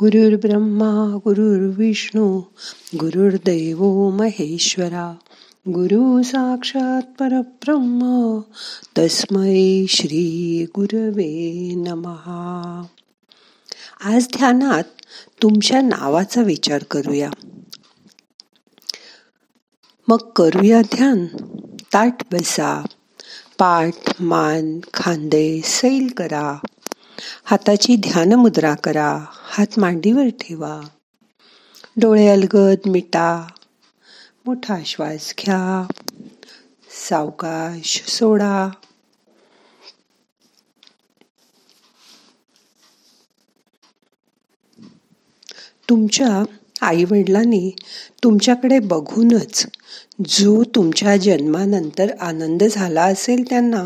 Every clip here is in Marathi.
गुरुर्ब्रह्मा गुरुर्विष्णू गुरुर्दैव महेश्वरा गुरु साक्षात परब्रह्म तस्मै श्री गुरवे नमहा आज ध्यानात तुमच्या नावाचा विचार करूया. मग करूया ध्यान. ताट बसा. पाठ मान खांदे सैल करा. हाताची ध्यान मुद्रा करा. हात मांडीवर ठेवा. डोळे अलगद मिटा. मोठा श्वास घ्या. सावकाश सोडा. तुमच्या आईवडिलांनी तुमच्याकडे बघूनच जो तुमच्या जन्मानंतर आनंद झाला असेल त्यांना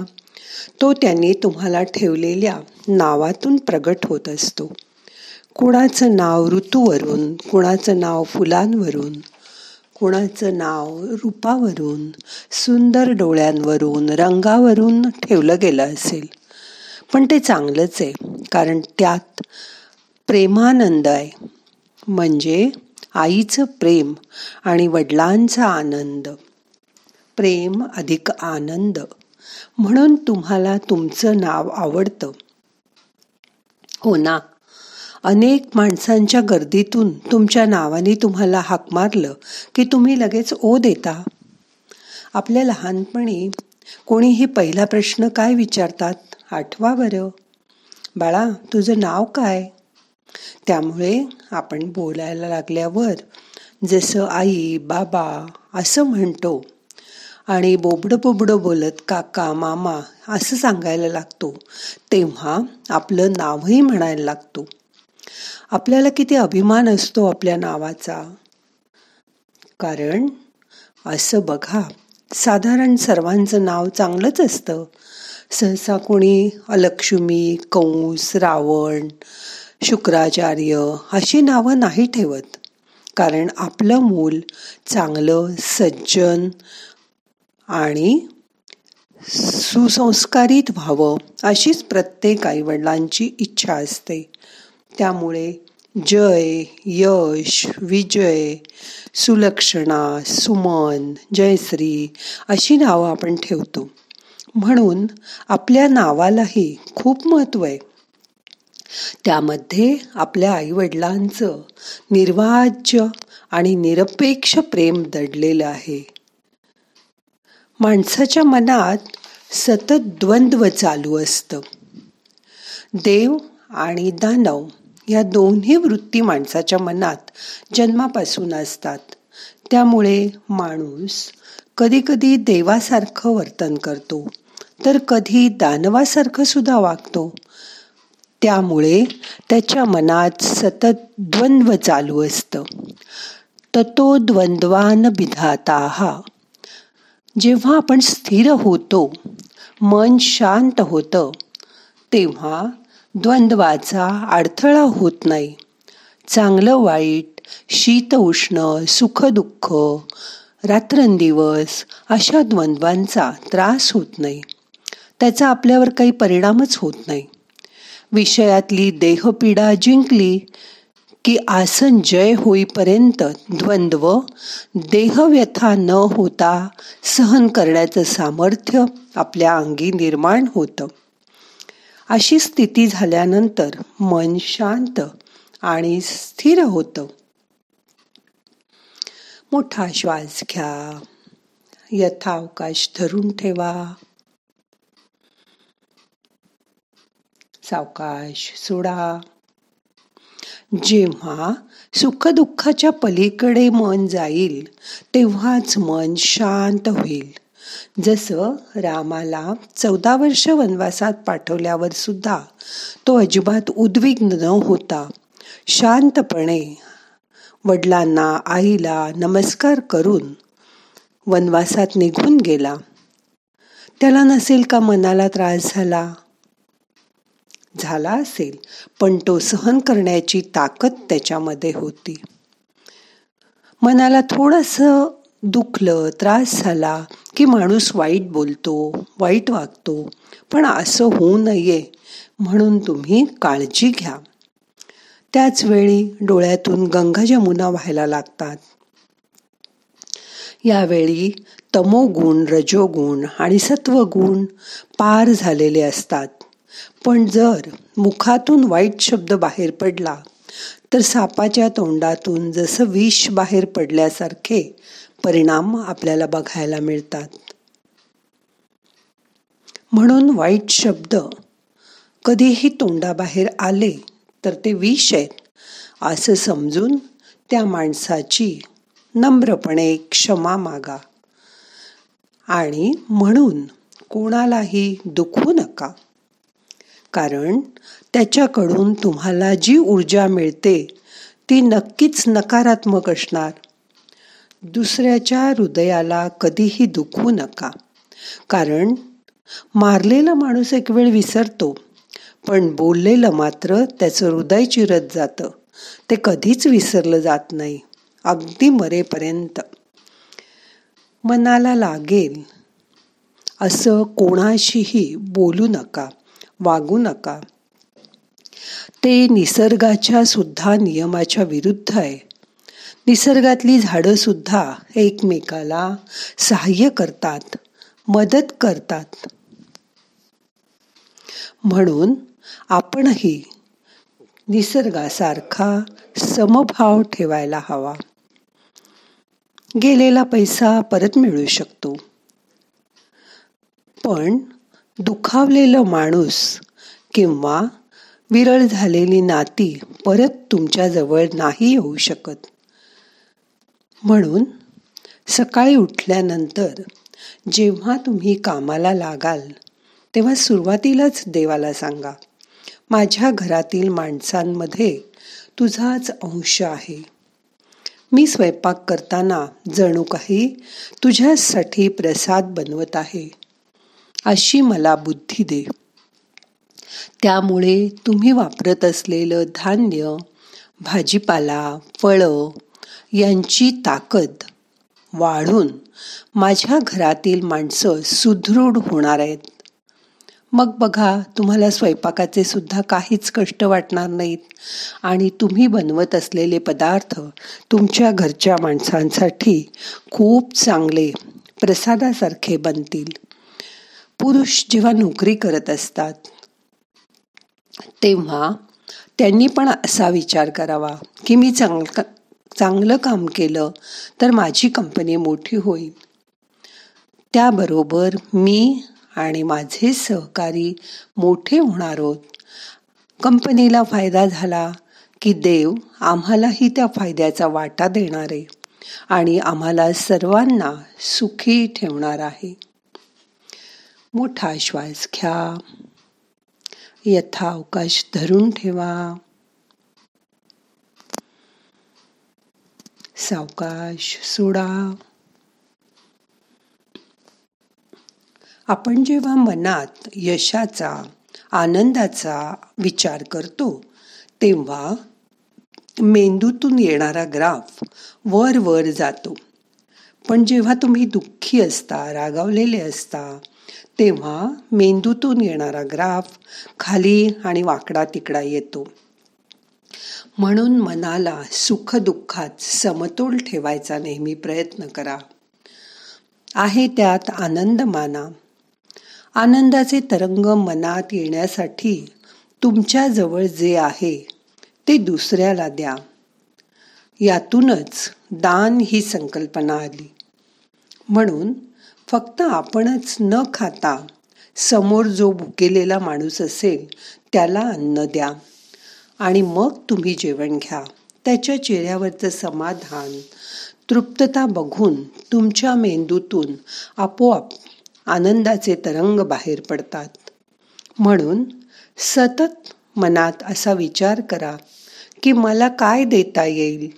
तो त्यांनी तुम्हाला ठेवलेल्या नावातून प्रगट होत असतो. कुणाचं नाव ऋतूवरून कुणाचं नाव फुलांवरून कुणाचं नाव रूपावरून सुंदर डोळ्यांवरून रंगावरून ठेवलं गेलं असेल. पण ते चांगलंच आहे कारण त्यात प्रेमानंद आहे. म्हणजे आईचं प्रेम आणि वडिलांचा आनंद. प्रेम अधिक आनंद. म्हणून तुम्हाला तुमचं नाव आवडतं. हो ना अनेक माणसांच्या गर्दीतून तुमच्या नावाने तुम्हाला हाक मारलं की तुम्ही लगेच ओ देता? आपल्या लहानपणी कोणीही पहिला प्रश्न काय विचारतात? आठवा बरं. बाळा तुझं नाव काय? त्यामुळे आपण बोलायला लागल्यावर जसं आई बाबा असं म्हणतो आणि बोबडं बोबडं बोलत काका मामा असं सांगायला लागतो तेव्हा आपलं नावही म्हणायला लागतो. आपल्याला किती अभिमान असतो आपल्या नावाचा. कारण असं बघा साधारण सर्वांचं नाव चांगलंच असतं. सहसा कोणी अलक्ष्मी कंस रावण शुक्राचार्य अशी नावं नाही ठेवत. कारण आपलं मूल चांगलं सज्जन आणि सुसंस्कारित व्हावं अशीच प्रत्येक आईवडिलांची इच्छा असते. त्यामुळे जय यश विजय सुलक्षणा सुमन जयश्री अशी नावं आपण ठेवतो. म्हणून आपल्या नावालाही खूप महत्त्व आहे. त्यामध्ये आपल्या आईवडिलांचं निर्वाज्य आणि निरपेक्ष प्रेम दडलेलं आहे. माणसाच्या मनात सतत द्वंद्व चालू असतं. देव आणि दानव या दोन्ही वृत्ती माणसाच्या मनात जन्मापासून असतात. त्यामुळे माणूस कधीकधी देवासारखं वर्तन करतो तर कधी दानवासारखं सुद्धा वागतो. त्यामुळे त्याच्या मनात सतत द्वंद्व चालू असतं. ततो द्वंद्वान बिधाता हा जेव्हा आपण स्थिर होतो मन शांत होतं तेव्हा द्वंद्वाचा अडथळा होत नाही. चांगलं वाईट शीत उष्ण सुख दुःख रात्रंदिवस अशा द्वंद्वांचा त्रास होत नाही. त्याचा आपल्यावर काही परिणामच होत नाही. विषयातली देहपीडा जिंकली की आसन जय होईपर्यंत द्वंद्व देहव्यथा न होता सहन करण्याचं सामर्थ्य आपल्या अंगी निर्माण होतं. अशी स्थिती झाल्यानंतर मन शांत आणि स्थिर होतं. मोठा श्वास घ्या. यथावकाश धरून ठेवा. सावकाश सोडा. जेव्हा सुखदुःखाच्या पलीकडे मन जाईल तेव्हाच मन शांत होईल. जसं रामाला चौदा वर्ष वनवासात पाठवल्यावर सुद्धा तो अजिबात उद्विग्न न होता शांतपणे वडिलांना आईला नमस्कार करून वनवासात निघून गेला. त्याला नसेल का मनाला त्रास झाला? झाला असेल पण तो सहन करण्याची ताकद त्याच्यामध्ये होती. मनाला थोडस दुखलं त्रास झाला की माणूस वाईट बोलतो वाईट वागतो पण असं होऊ नये म्हणून तुम्ही काळजी घ्या. त्याच वेळी डोळ्यातून गंगा जमुना व्हायला लागतात. यावेळी तमोगुण रजोगुण आणि सत्वगुण पार झालेले असतात. पण जर मुखातून वाईट शब्द बाहेर पडला तर सापाच्या तोंडातून जसं विष बाहेर पडल्यासारखे परिणाम आपल्याला बघायला मिळतात. म्हणून वाईट शब्द कधीही तोंडाबाहेर आले तर ते विष आहेत असं समजून त्या माणसाची नम्रपणे क्षमा मागा. आणि म्हणून कोणालाही दुखू नका कारण त्याच्याकडून तुम्हाला जी ऊर्जा मिळते ती नक्कीच नकारात्मक असणार. दुसऱ्याच्या हृदयाला कधीही दुखू नका. कारण मारलेला माणूस एक वेळ विसरतो पण बोललेलं मात्र त्याचं हृदय चिरत जातं. ते कधीच विसरलं जात नाही अगदी मरेपर्यंत. मनाला लागेल असं कोणाशीही बोलू नका वागू नका. ते निसर्गाच्या सुद्धा नियमाच्या विरुद्ध आहे. निसर्गातली झाडं सुद्धा एकमेकाला सहाय्य करतात मदत करतात. म्हणून आपणही निसर्गासारखा समभाव ठेवायला हवा. गेलेला पैसा परत मिळू शकतो. पण दुखावलेलं माणूस किंवा विरळ झालेली नाती परत तुमच्या जवळ नाही येऊ शकत. म्हणून सकाळी उठल्यानंतर जेव्हा तुम्ही कामाला लागाल तेव्हा सुरुवातीलाच देवाला सांगा माझ्या घरातील माणसांमध्ये तुझाच अंश आहे. मी स्वयंपाक करताना जणू काही तुझ्यासाठी प्रसाद बनवत आहे. अशी मला बुद्धी दे. त्यामुळे तुम्ही वापरत असलेलं धान्य भाजीपाला फळं यांची ताकद वाढून माझ्या घरातील माणसं सुदृढ होणार आहेत. मग बघा तुम्हाला स्वयंपाकाचे सुद्धा काहीच कष्ट वाटणार नाहीत. आणि तुम्ही बनवत असलेले पदार्थ तुमच्या घरच्या माणसांसाठी खूप चांगले प्रसादासारखे बनतील. पुरुष जेव्हा नोकरी करत असतात तेव्हा त्यांनी पण असा विचार करावा की मी चांग चांगलं काम केलं तर माझी कंपनी मोठी होईल. त्याबरोबर मी आणि माझे सहकारी मोठे होणार आहोत. कंपनीला फायदा झाला की देव आम्हालाही त्या फायद्याचा वाटा देणार आहे आणि आम्हाला सर्वांना सुखी ठेवणार आहे. मोठा श्वास घ्या. यथा अवकाश धरून ठेवा. सावकाश सोडा. आपण जेव्हा मनात यशाचा आनंदाचा विचार करतो तेव्हा मेंदूतून येणारा ग्राफ वर वर जातो. पण जेव्हा तुम्ही दुःखी असता रागावलेले असता तेव्हा मेंदूतून येणारा ग्राफ खाली आणि वाकडा तिकडा येतो. म्हणून मनाला सुखदुःखात समतोल ठेवायचा नेहमी प्रयत्न करा. आहे त्यात आनंद माना आनंदाचे तरंग मनात येण्यासाठी तुमच्याजवळ जे आहे ते दुसऱ्याला द्या. यातूनच दान ही संकल्पना आली. म्हणून फक्त आपणच न खाता समोर जो भुकेलेला माणूस असेल त्याला अन्न द्या. आणि मग तुम्ही जेवण घ्या. त्याच्या चेहऱ्यावरचं समाधान तृप्तता बघून तुमच्या मेंदूतून आपोआप आनंदाचे तरंग बाहेर पडतात. म्हणून सतत मनात असा विचार करा की मला काय देता येईल?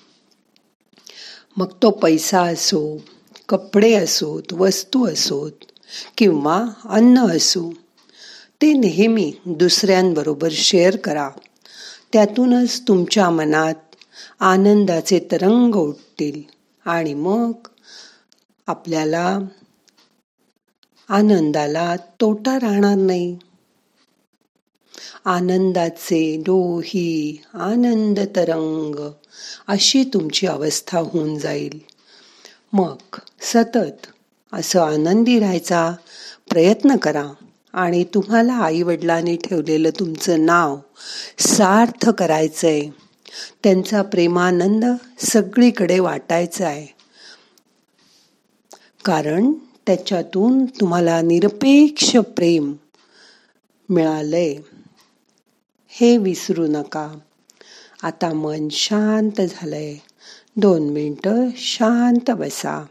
मग तो पैसा असो कपडे असोत वस्तू असोत किंवा अन्न असो ते नेहमी दुसऱ्यांबरोबर शेअर करा. त्यातूनच तुमच्या मनात आनंदाचे तरंग उठतील आणि मग आपल्याला आनंदाला तोटा राहणार नाही. आनंदाचे डोही आनंद तरंग अशी तुमची अवस्था होऊन जाईल. मग सतत असं आनंदी राहायचा प्रयत्न करा. आणि तुम्हाला आई वडिलांनी ठेवलेलं तुमचं नाव सार्थ करायचं आहे त्यांचा प्रेमानंद सगळीकडे वाटायचा आहे कारण त्याच्यातून तुम्हाला निरपेक्ष प्रेम मिळालंय. हे विसरू नका. आता मन शांत झालंय. दोन मिनटं शांत बसा.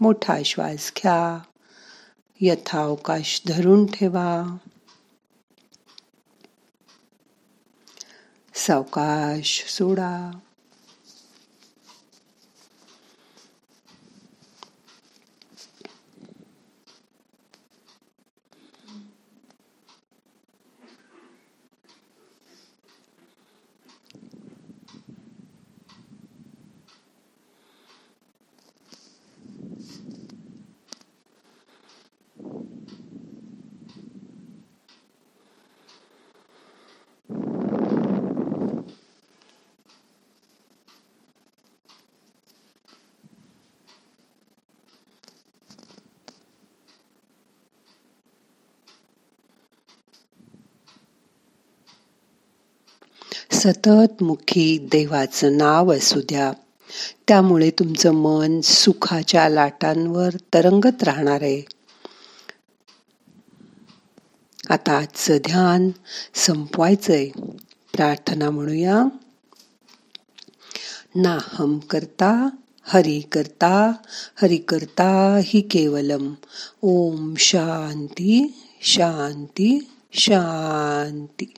मोठा श्वास घ्या. यथावकाश धरून ठेवा. सावकाश सोडा. सतत मुखी देवाचं नाव असू द्या. त्यामुळे तुमचं मन सुखाच्या लाटांवर तरंगत राहणार आहे. आता आजचं ध्यान संपवायचंय. प्रार्थना म्हणूया. नाहम करता हरी करता हरी करता हि केवलम. ओम शांती शांती शांती.